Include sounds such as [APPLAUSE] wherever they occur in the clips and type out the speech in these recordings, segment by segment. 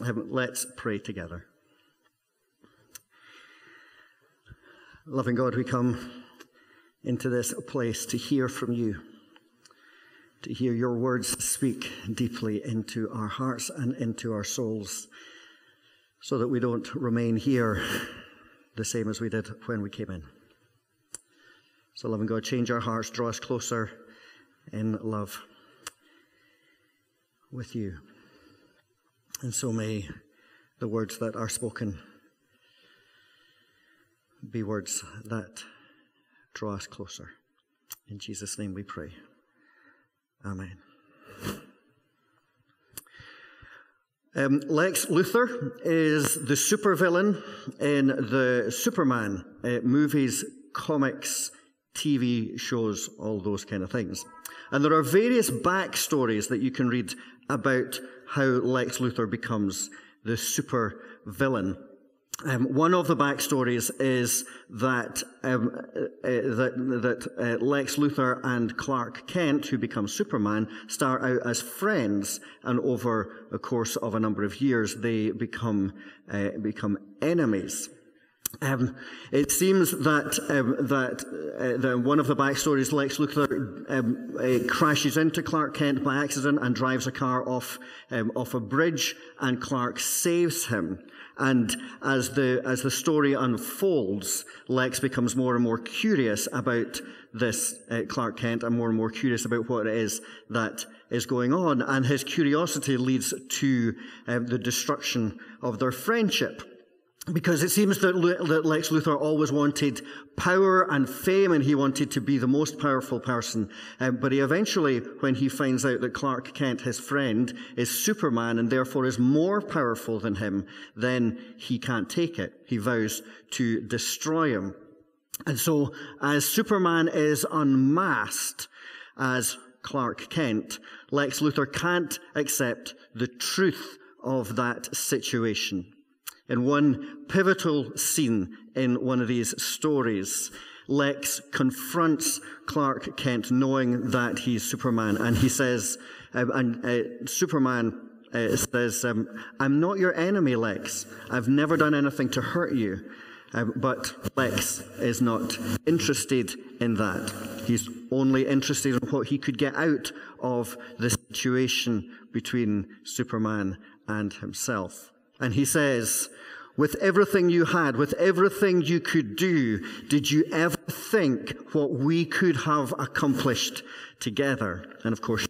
Let's pray together. Loving God, we come into this place to hear from you, to hear your words speak deeply into our hearts and into our souls, so that we don't remain here the same as we did when we came in. So, loving God, change our hearts, draw us closer in love with you. And so may the words that are spoken be words that draw us closer. In Jesus' name we pray. Amen. Um, Lex Luthor is the supervillain in the Superman uh, movies, comics, TV shows, all those kind of things. And there are various backstories that you can read about how Lex Luthor becomes the super villain. Um, one of the backstories is that um, uh, uh, that, that uh, Lex Luthor and Clark Kent, who become Superman, start out as friends, and over a course of a number of years, they become uh, become enemies. Um, it seems that um, that uh, the, one of the backstories, Lex Luthor um, uh, crashes into Clark Kent by accident and drives a car off um, off a bridge, and Clark saves him. And as the as the story unfolds, Lex becomes more and more curious about this uh, Clark Kent, and more and more curious about what it is that is going on, and his curiosity leads to um, the destruction of their friendship because it seems that Lex Luthor always wanted power and fame and he wanted to be the most powerful person. Um, but he eventually, when he finds out that Clark Kent, his friend, is Superman and therefore is more powerful than him, then he can't take it. He vows to destroy him. And so, as Superman is unmasked as Clark Kent, Lex Luthor can't accept the truth of that situation. In one pivotal scene in one of these stories, Lex confronts Clark Kent knowing that he's Superman, and he says, um, and uh, Superman uh, says, um, I'm not your enemy, Lex. I've never done anything to hurt you. Um, but Lex is not interested in that. He's only interested in what he could get out of the situation between Superman and himself. And he says, with everything you had, with everything you could do, did you ever think what we could have accomplished together? And of course,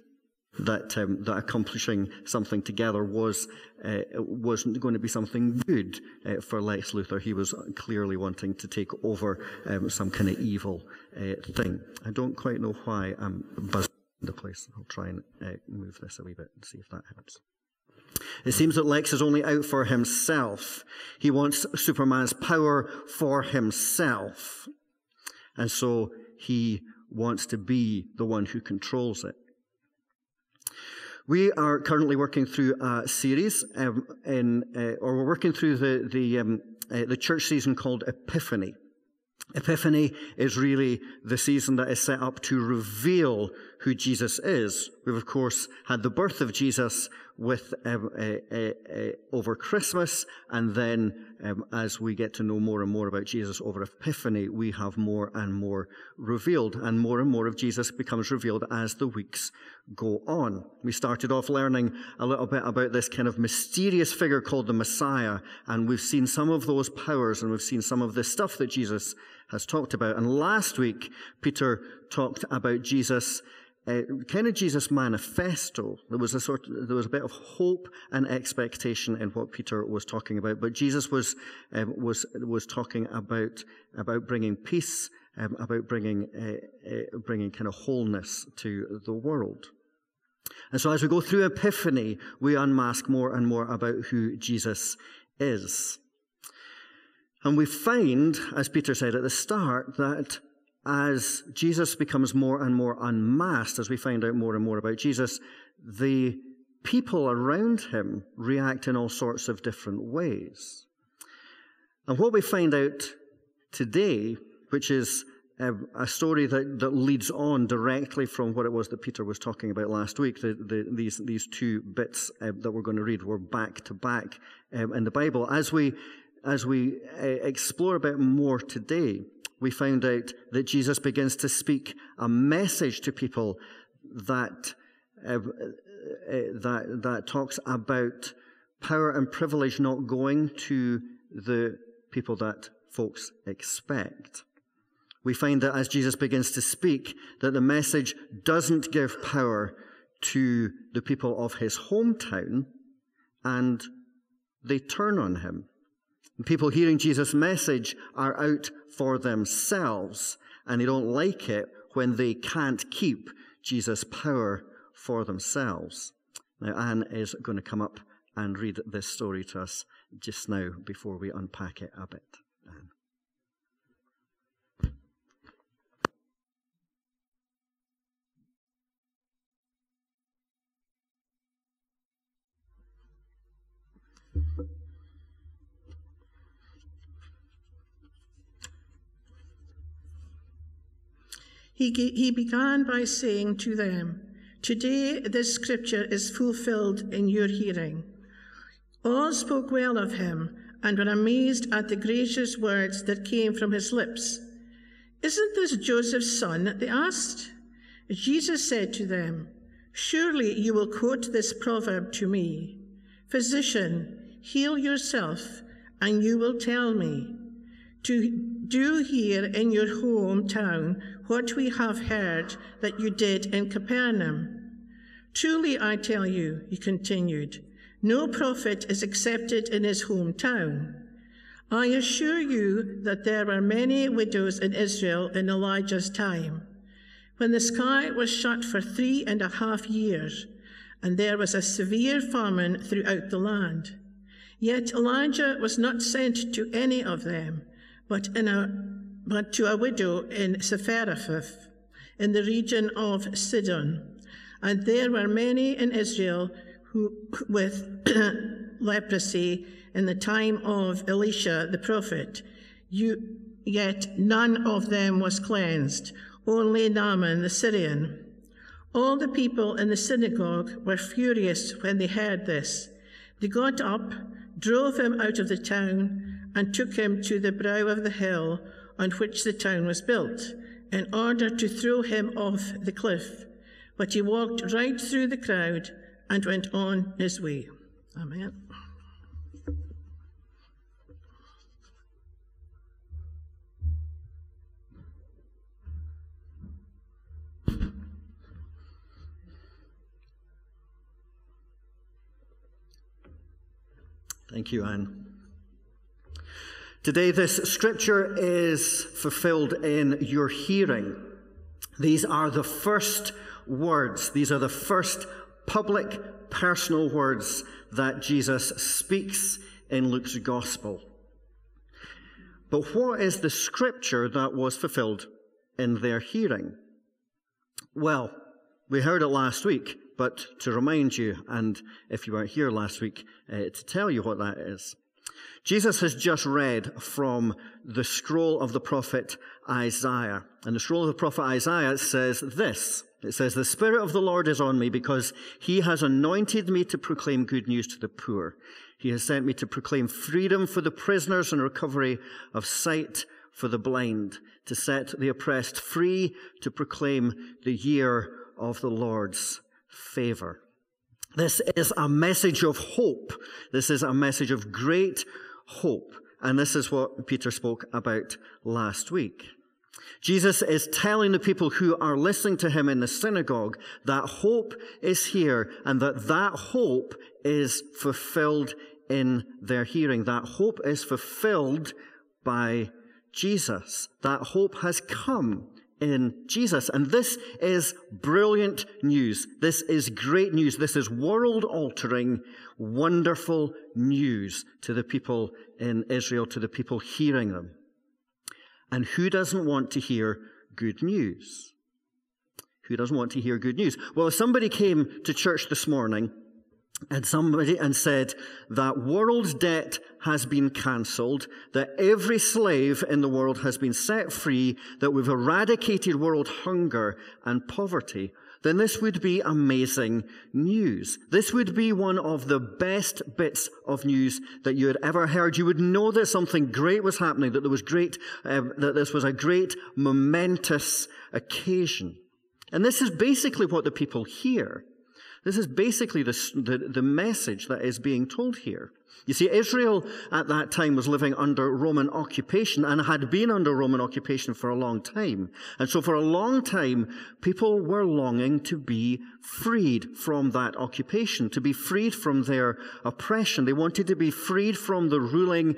that, um, that accomplishing something together was uh, wasn't going to be something good uh, for Lex Luthor. He was clearly wanting to take over um, some kind of evil uh, thing. I don't quite know why I'm buzzing the place. I'll try and uh, move this a wee bit and see if that helps. It seems that Lex is only out for himself. He wants Superman's power for himself. And so he wants to be the one who controls it. We are currently working through a series um, in, uh, or we're working through the the, um, uh, the church season called Epiphany. Epiphany is really the season that is set up to reveal who Jesus is. We've, of course, had the birth of Jesus with um, over Christmas, and then um, as we get to know more and more about Jesus over Epiphany, we have more and more revealed, and more and more of Jesus becomes revealed as the weeks go on. We started off learning a little bit about this kind of mysterious figure called the Messiah, and we've seen some of those powers, and we've seen some of the stuff that Jesus has talked about. And last week, Peter talked about Jesus uh, kind of Jesus' manifesto. There was a sort, of, there was a bit of hope and expectation in what Peter was talking about. But Jesus was um, was was talking about about bringing peace, um, about bringing uh, uh, bringing kind of wholeness to the world. And so, as we go through Epiphany, we unmask more and more about who Jesus is. And we find, as Peter said at the start, that as Jesus becomes more and more unmasked, as we find out more and more about Jesus, the people around him react in all sorts of different ways. And what we find out today, which is uh, a story that, that leads on directly from what it was that Peter was talking about last week. The, the, these, these two bits uh, that we're going to read were back to back um, in the Bible. As we, as we uh, explore a bit more today, we found out that Jesus begins to speak a message to people that, uh, uh, that, that talks about power and privilege not going to the people that folks expect we find that as Jesus begins to speak, that the message doesn't give power to the people of his hometown, and they turn on him. People hearing Jesus' message are out for themselves, and they don't like it when they can't keep Jesus' power for themselves. Now, Anne is going to come up and read this story to us just now before we unpack it a bit. Anne. He, he began by saying to them, Today this scripture is fulfilled in your hearing. All spoke well of him and were amazed at the gracious words that came from his lips. Isn't this Joseph's son? They asked. Jesus said to them, Surely you will quote this proverb to me Physician, heal yourself, and you will tell me. To do here in your hometown what we have heard that you did in Capernaum. Truly, I tell you, he continued, no prophet is accepted in his hometown. I assure you that there were many widows in Israel in Elijah's time, when the sky was shut for three and a half years, and there was a severe famine throughout the land. Yet Elijah was not sent to any of them but, in a, but to a widow in Zarephath, in the region of Sidon. And there were many in Israel who, with [CLEARS THROAT] leprosy in the time of Elisha the prophet, you, yet none of them was cleansed, only Naaman the Syrian. All the people in the synagogue were furious when they heard this. They got up, drove him out of the town, and took him to the brow of the hill on which the town was built, in order to throw him off the cliff. But he walked right through the crowd and went on his way. Amen. Thank you, Anne. Today, this scripture is fulfilled in your hearing. These are the first words, these are the first public, personal words that Jesus speaks in Luke's gospel. But what is the scripture that was fulfilled in their hearing? Well, we heard it last week, but to remind you, and if you weren't here last week, uh, to tell you what that is. Jesus has just read from the scroll of the prophet Isaiah. And the scroll of the prophet Isaiah says this. It says, The Spirit of the Lord is on me because he has anointed me to proclaim good news to the poor. He has sent me to proclaim freedom for the prisoners and recovery of sight for the blind, to set the oppressed free, to proclaim the year of the Lord's favor. This is a message of hope. This is a message of great hope. And this is what Peter spoke about last week. Jesus is telling the people who are listening to him in the synagogue that hope is here and that that hope is fulfilled in their hearing. That hope is fulfilled by Jesus. That hope has come in Jesus. And this is brilliant news. This is great news. This is world altering, wonderful news to the people in Israel, to the people hearing them. And who doesn't want to hear good news? Who doesn't want to hear good news? Well, if somebody came to church this morning and somebody and said that world debt has been cancelled, that every slave in the world has been set free, that we've eradicated world hunger and poverty, then this would be amazing news. This would be one of the best bits of news that you had ever heard. You would know that something great was happening, that there was great, um, that this was a great momentous occasion. And this is basically what the people hear. This is basically the, the, the, message that is being told here. You see, Israel at that time was living under Roman occupation and had been under Roman occupation for a long time. And so for a long time, people were longing to be freed from that occupation, to be freed from their oppression. They wanted to be freed from the ruling,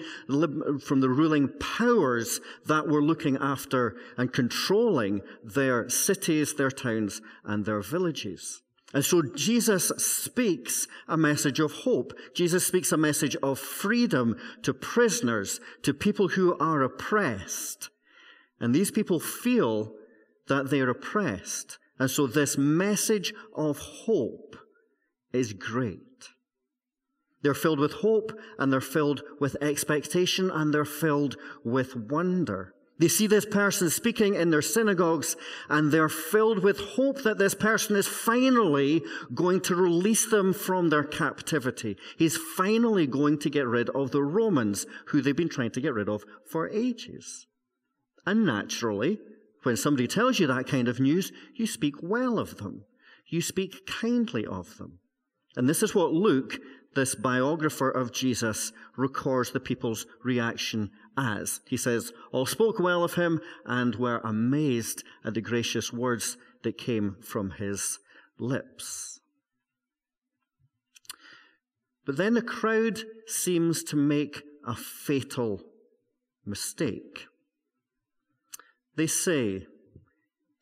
from the ruling powers that were looking after and controlling their cities, their towns, and their villages. And so Jesus speaks a message of hope. Jesus speaks a message of freedom to prisoners, to people who are oppressed. And these people feel that they're oppressed. And so this message of hope is great. They're filled with hope and they're filled with expectation and they're filled with wonder. They see this person speaking in their synagogues and they're filled with hope that this person is finally going to release them from their captivity. He's finally going to get rid of the Romans who they've been trying to get rid of for ages. And naturally, when somebody tells you that kind of news, you speak well of them. You speak kindly of them. And this is what Luke this biographer of Jesus records the people's reaction as. He says, All spoke well of him and were amazed at the gracious words that came from his lips. But then the crowd seems to make a fatal mistake. They say,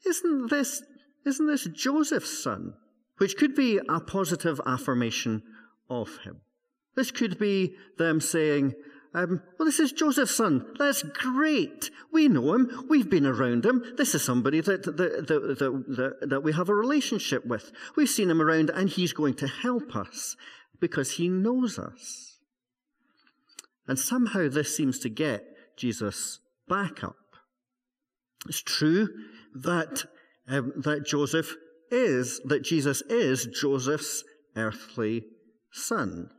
Isn't this, isn't this Joseph's son? Which could be a positive affirmation of him. This could be them saying, um, well, this is Joseph's son. That's great. We know him. We've been around him. This is somebody that, that, that, that, that we have a relationship with. We've seen him around and he's going to help us because he knows us. And somehow this seems to get Jesus back up. It's true that, um, that Joseph is, that Jesus is Joseph's earthly son,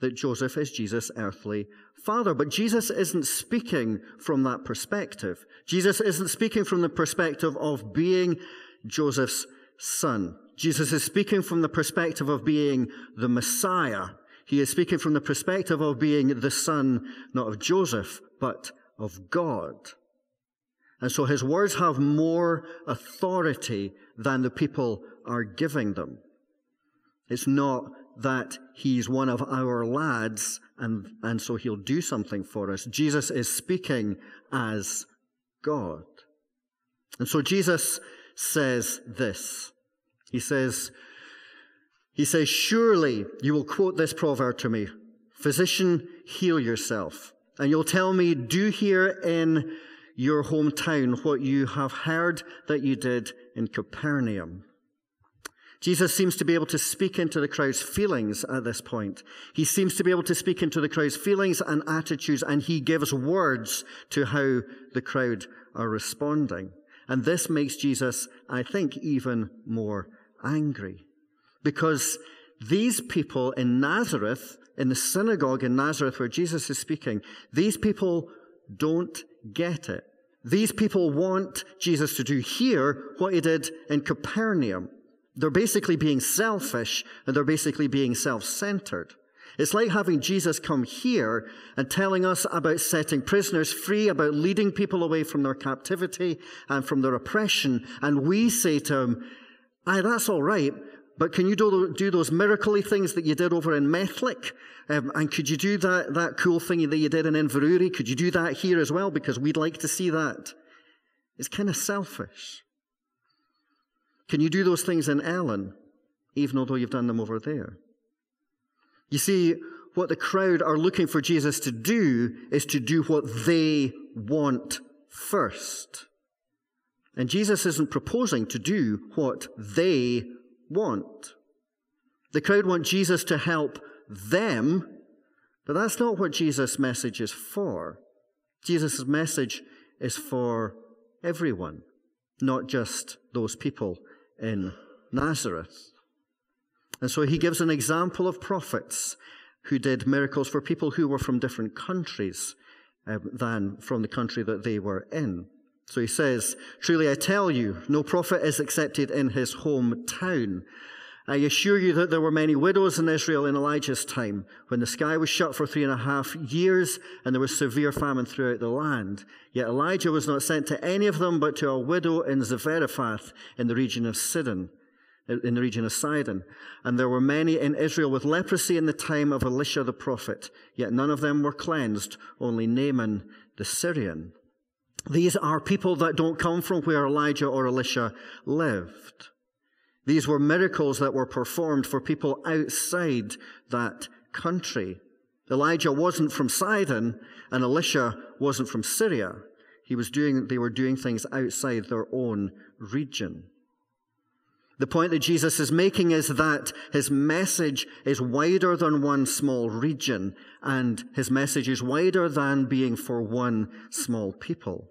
that Joseph is Jesus' earthly father. But Jesus isn't speaking from that perspective. Jesus isn't speaking from the perspective of being Joseph's son. Jesus is speaking from the perspective of being the Messiah. He is speaking from the perspective of being the son, not of Joseph, but of God. And so his words have more authority than the people are giving them. It's not that he's one of our lads and, and so he'll do something for us. Jesus is speaking as God. And so Jesus says this. He says, he says, surely you will quote this proverb to me. Physician, heal yourself. And you'll tell me, do here in your hometown what you have heard that you did in Capernaum. Jesus seems to be able to speak into the crowd's feelings at this point. He seems to be able to speak into the crowd's feelings and attitudes, and he gives words to how the crowd are responding. And this makes Jesus, I think, even more angry. Because these people in Nazareth, in the synagogue in Nazareth where Jesus is speaking, these people don't get it. These people want Jesus to do here what he did in Capernaum. They're basically being selfish and they're basically being self-centered. It's like having Jesus come here and telling us about setting prisoners free, about leading people away from their captivity and from their oppression. And we say to him, aye, that's all right, but can you do, do those miracly things that you did over in Methlick? Um, and could you do that, that cool thing that you did in Inverurie? Could you do that here as well? Because we'd like to see that. It's kind of selfish. Can you do those things in Ellon, even although you've done them over there? You see, what the crowd are looking for Jesus to do is to do what they want first. And Jesus isn't proposing to do what they want. The crowd want Jesus to help them, but that's not what Jesus' message is for. Jesus' message is for everyone, not just those people in Nazareth. And so he gives an example of prophets who did miracles for people who were from different countries um, than from the country that they were in. So he says, Truly I tell you, no prophet is accepted in his hometown. I assure you that there were many widows in Israel in Elijah's time, when the sky was shut for three and a half years and there was severe famine throughout the land. Yet Elijah was not sent to any of them, but to a widow in Zarephath in the region of Sidon in the region of Sidon. And there were many in Israel with leprosy in the time of Elisha the prophet, yet none of them were cleansed, only Naaman the Syrian. These are people that don't come from where Elijah or Elisha lived. These were miracles that were performed for people outside that country. Elijah wasn't from Sidon and Elisha wasn't from Syria. He was doing, they were doing things outside their own region. The point that Jesus is making is that his message is wider than one small region, and his message is wider than being for one small people.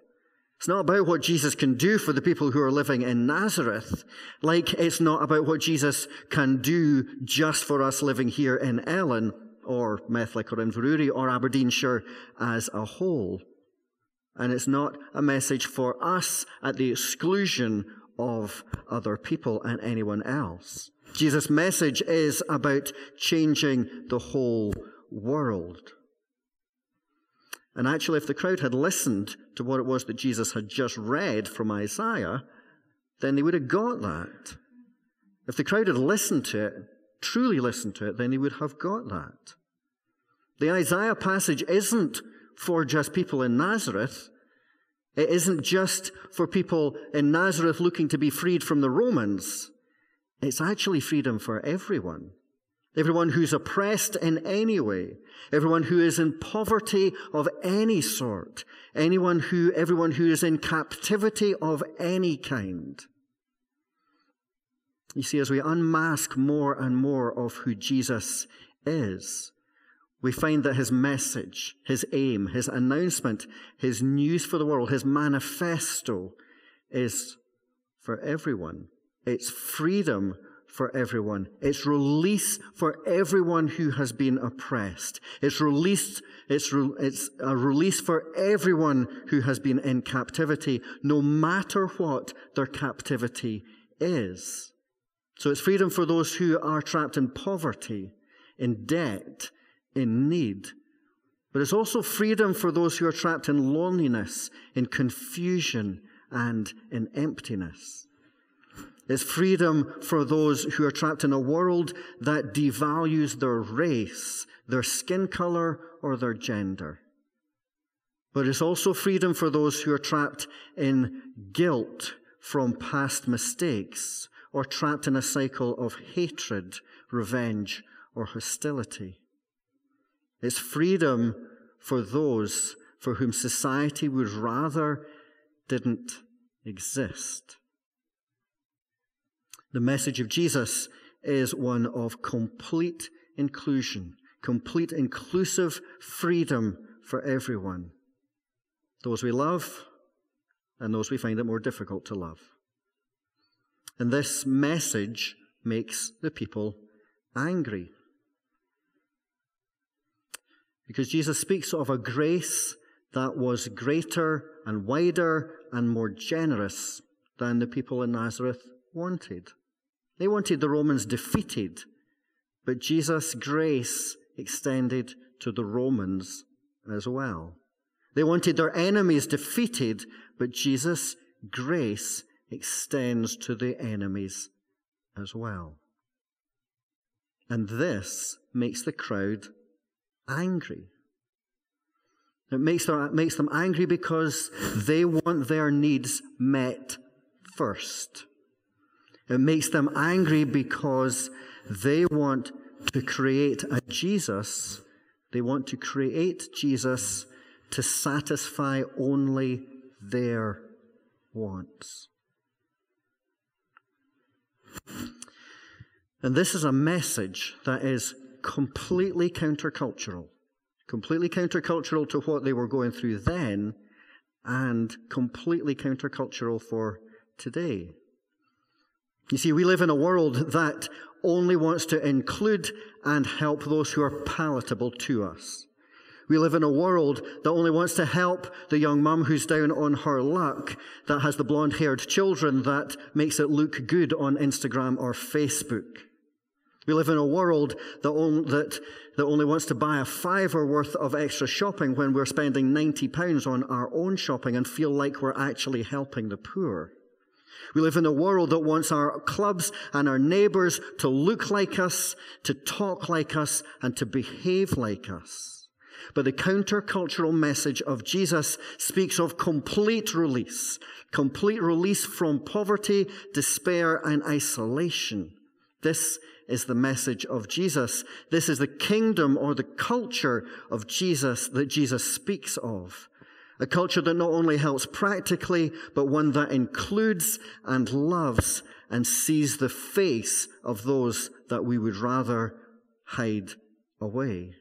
It's not about what Jesus can do for the people who are living in Nazareth, like it's not about what Jesus can do just for us living here in Ellon, or Methlick, or Inverurie, or Aberdeenshire as a whole. And it's not a message for us at the exclusion of other people and anyone else. Jesus' message is about changing the whole world. And actually, if the crowd had listened to what it was that Jesus had just read from Isaiah, then they would have got that. If the crowd had listened to it, truly listened to it, then they would have got that. The Isaiah passage isn't for just people in Nazareth. It isn't just for people in Nazareth looking to be freed from the Romans. It's actually freedom for everyone. Everyone who's oppressed in any way, everyone who is in poverty of any sort, anyone who, everyone who is in captivity of any kind. You see, as we unmask more and more of who Jesus is, we find that his message, his aim, his announcement, his news for the world, his manifesto is for everyone. It's freedom for everyone. It's release for everyone who has been oppressed. It's released, it's, re, it's a release for everyone who has been in captivity, no matter what their captivity is. So it's freedom for those who are trapped in poverty, in debt, in need. But it's also freedom for those who are trapped in loneliness, in confusion, and in emptiness. It's freedom for those who are trapped in a world that devalues their race, their skin color, or their gender. But it's also freedom for those who are trapped in guilt from past mistakes, or trapped in a cycle of hatred, revenge, or hostility. It's freedom for those for whom society would rather didn't exist. The message of Jesus is one of complete inclusion, complete inclusive freedom for everyone. Those we love and those we find it more difficult to love. And this message makes the people angry because Jesus speaks of a grace that was greater and wider and more generous than the people in Nazareth wanted. They wanted the Romans defeated, but Jesus' grace extended to the Romans as well. They wanted their enemies defeated, but Jesus' grace extends to the enemies as well. And this makes the crowd angry. It makes them, makes them angry because they want their needs met first. It makes them angry because they want to create a Jesus. They want to create Jesus to satisfy only their wants. And this is a message that is completely countercultural, completely countercultural to what they were going through then, and completely countercultural for today. You see, we live in a world that only wants to include and help those who are palatable to us. We live in a world that only wants to help the young mum who's down on her luck, that has the blonde haired children, that makes it look good on Instagram or Facebook. We live in a world that, on, that, that only wants to buy a fiver worth of extra shopping when we're spending £90 on our own shopping and feel like we're actually helping the poor. We live in a world that wants our clubs and our neighbors to look like us, to talk like us, and to behave like us. But the countercultural message of Jesus speaks of complete release, complete release from poverty, despair, and isolation. This is the message of Jesus. This is the kingdom or the culture of Jesus that Jesus speaks of. A culture that not only helps practically, but one that includes and loves and sees the face of those that we would rather hide away.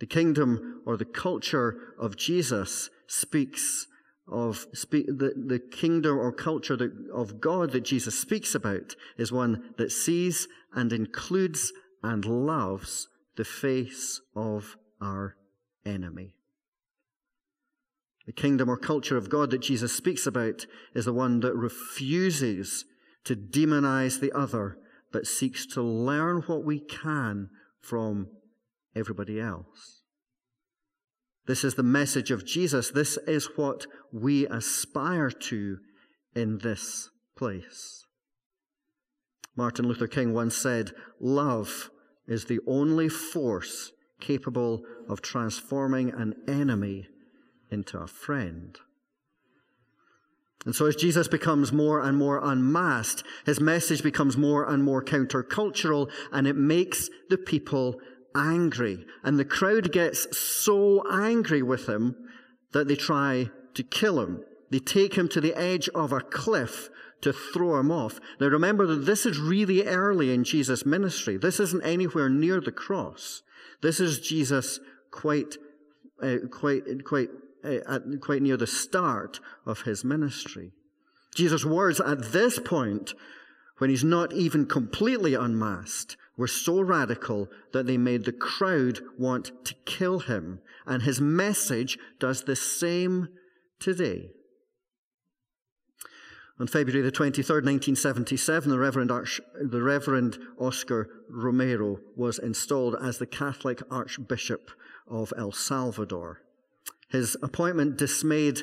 The kingdom or the culture of Jesus speaks of speak, the, the kingdom or culture that, of God that Jesus speaks about is one that sees and includes and loves the face of our enemy. The kingdom or culture of God that Jesus speaks about is the one that refuses to demonize the other, but seeks to learn what we can from everybody else. This is the message of Jesus. This is what we aspire to in this place. Martin Luther King once said, Love is the only force capable of transforming an enemy into a friend. And so, as Jesus becomes more and more unmasked, his message becomes more and more countercultural, and it makes the people angry. And the crowd gets so angry with him that they try to kill him. They take him to the edge of a cliff to throw him off. Now remember that this is really early in Jesus' ministry. This isn't anywhere near the cross. This is Jesus quite, uh, quite, quite, Eh, at, quite near the start of his ministry. Jesus' words at this point, when he's not even completely unmasked, were so radical that they made the crowd want to kill him. And his message does the same today. On February the 23rd, 1977, the Reverend, Arch, the Reverend Oscar Romero was installed as the Catholic Archbishop of El Salvador. His appointment dismayed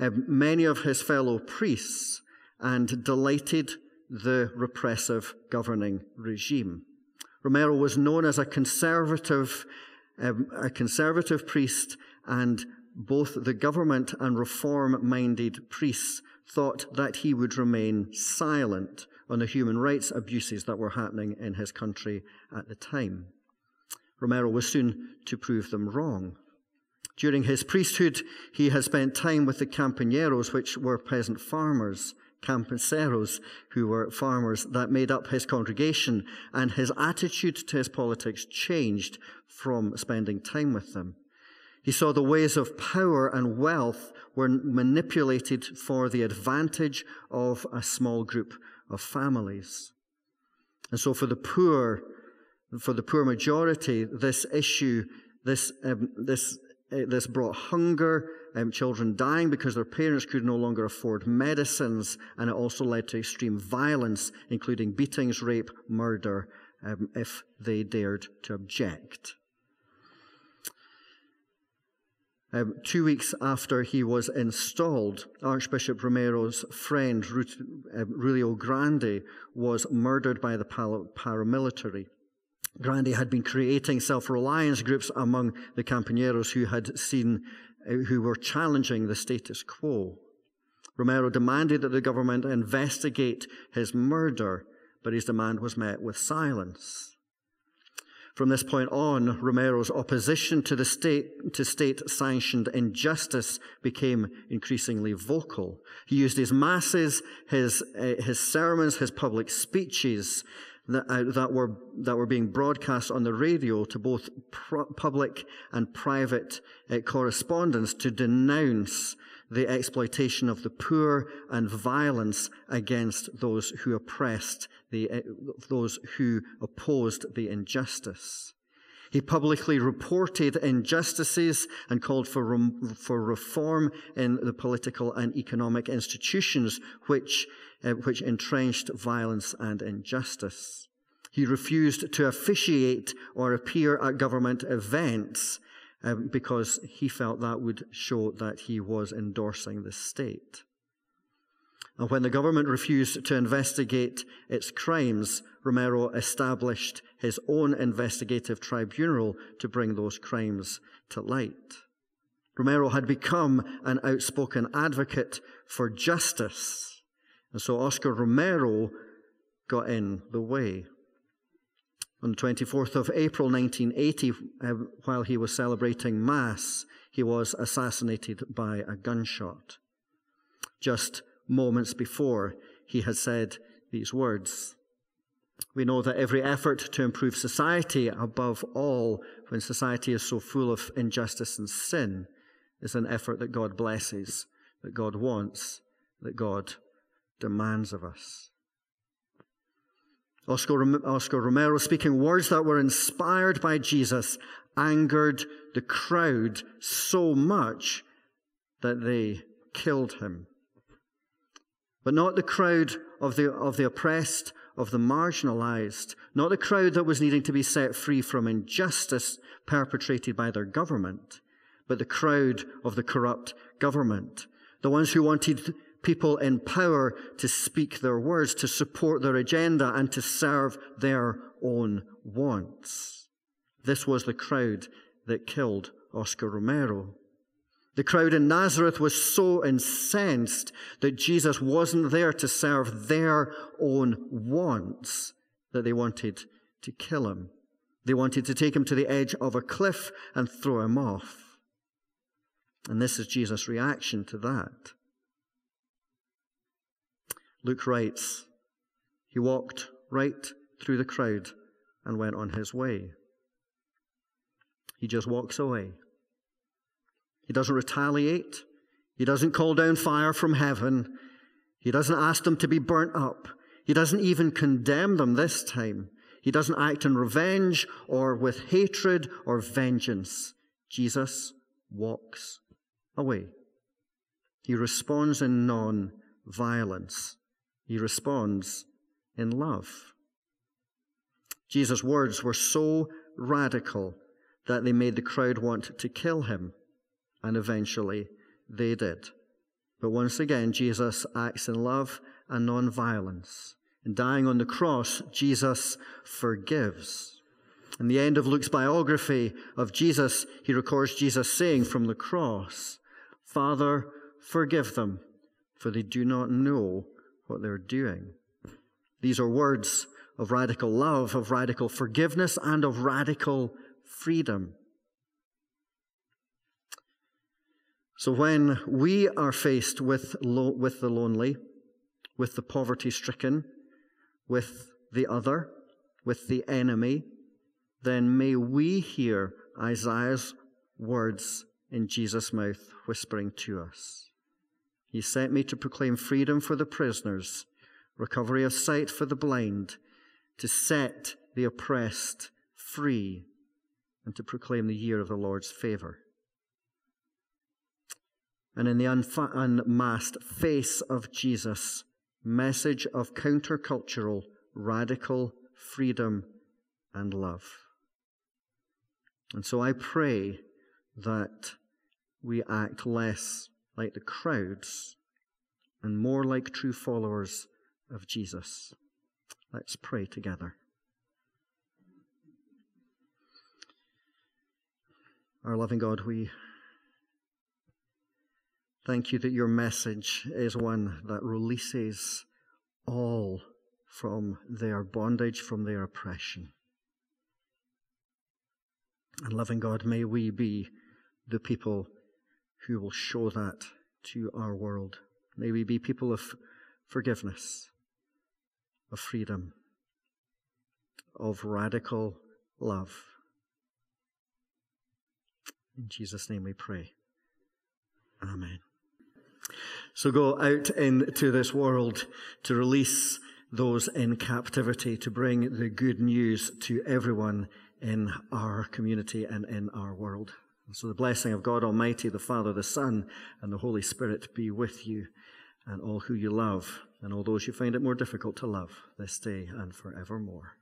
uh, many of his fellow priests and delighted the repressive governing regime. Romero was known as a conservative, um, a conservative priest, and both the government and reform-minded priests thought that he would remain silent on the human rights abuses that were happening in his country at the time. Romero was soon to prove them wrong. During his priesthood, he had spent time with the Campaneros, which were peasant farmers, campenseros, who were farmers that made up his congregation, and his attitude to his politics changed from spending time with them. He saw the ways of power and wealth were manipulated for the advantage of a small group of families. And so for the poor, for the poor majority, this issue, this, um, this, this brought hunger um, children dying because their parents could no longer afford medicines, and it also led to extreme violence, including beatings, rape, murder, um, if they dared to object. Um, two weeks after he was installed, Archbishop Romero's friend, Rutilio um, Grande, was murdered by the paramilitary. Grande had been creating self reliance groups among the Campaneros who had seen uh, who were challenging the status quo. Romero demanded that the government investigate his murder, but his demand was met with silence. From this point on, Romero's opposition to the state, to state sanctioned injustice became increasingly vocal. He used his masses, his, uh, his sermons, his public speeches that, uh, that, were, that were being broadcast on the radio to both public and private uh, correspondence to denounce the exploitation of the poor and violence against those who oppressed, the, uh, those who opposed the injustice. He publicly reported injustices and called for, for reform in the political and economic institutions which, uh, which entrenched violence and injustice. He refused to officiate or appear at government events um, because he felt that would show that he was endorsing the state. And when the government refused to investigate its crimes, Romero established his own investigative tribunal to bring those crimes to light. Romero had become an outspoken advocate for justice. And so Oscar Romero got in the way. On the 24th of April 1980, uh, while he was celebrating Mass, he was assassinated by a gunshot. Just moments before, he had said these words. We know that every effort to improve society, above all, when society is so full of injustice and sin, is an effort that God blesses, that God wants, that God demands of us. Oscar, Oscar Romero speaking words that were inspired by Jesus angered the crowd so much that they killed him. But not the crowd of the, of the oppressed, of the marginalized, not the crowd that was needing to be set free from injustice perpetrated by their government, but the crowd of the corrupt government, the ones who wanted people in power to speak their words, to support their agenda, and to serve their own wants. This was the crowd that killed Oscar Romero. The crowd in Nazareth was so incensed that Jesus wasn't there to serve their own wants that they wanted to kill him. They wanted to take him to the edge of a cliff and throw him off. And this is Jesus' reaction to that. Luke writes, He walked right through the crowd and went on his way. He just walks away. He doesn't retaliate. He doesn't call down fire from heaven. He doesn't ask them to be burnt up. He doesn't even condemn them this time. He doesn't act in revenge or with hatred or vengeance. Jesus walks away. He responds in non violence. He responds in love. Jesus' words were so radical that they made the crowd want to kill him, and eventually they did. But once again, Jesus acts in love and non-violence. In dying on the cross, Jesus forgives. In the end of Luke's biography of Jesus, he records Jesus saying from the cross, Father, forgive them, for they do not know what they're doing. These are words of radical love, of radical forgiveness, and of radical freedom. So when we are faced with, lo- with the lonely, with the poverty stricken, with the other, with the enemy, then may we hear Isaiah's words in Jesus' mouth whispering to us. He sent me to proclaim freedom for the prisoners, recovery of sight for the blind, to set the oppressed free, and to proclaim the year of the Lord's favor. And in the unmasked face of Jesus, message of countercultural, radical freedom and love. And so I pray that we act less like the crowds and more like true followers of Jesus. Let's pray together. Our loving God, we thank you that your message is one that releases all from their bondage, from their oppression. And loving God, may we be the people who will show that to our world. May we be people of forgiveness, of freedom, of radical love. In Jesus' name we pray. Amen. So go out into this world to release those in captivity, to bring the good news to everyone in our community and in our world. And so the blessing of God Almighty, the Father, the Son, and the Holy Spirit be with you and all who you love, and all those you find it more difficult to love this day and forevermore.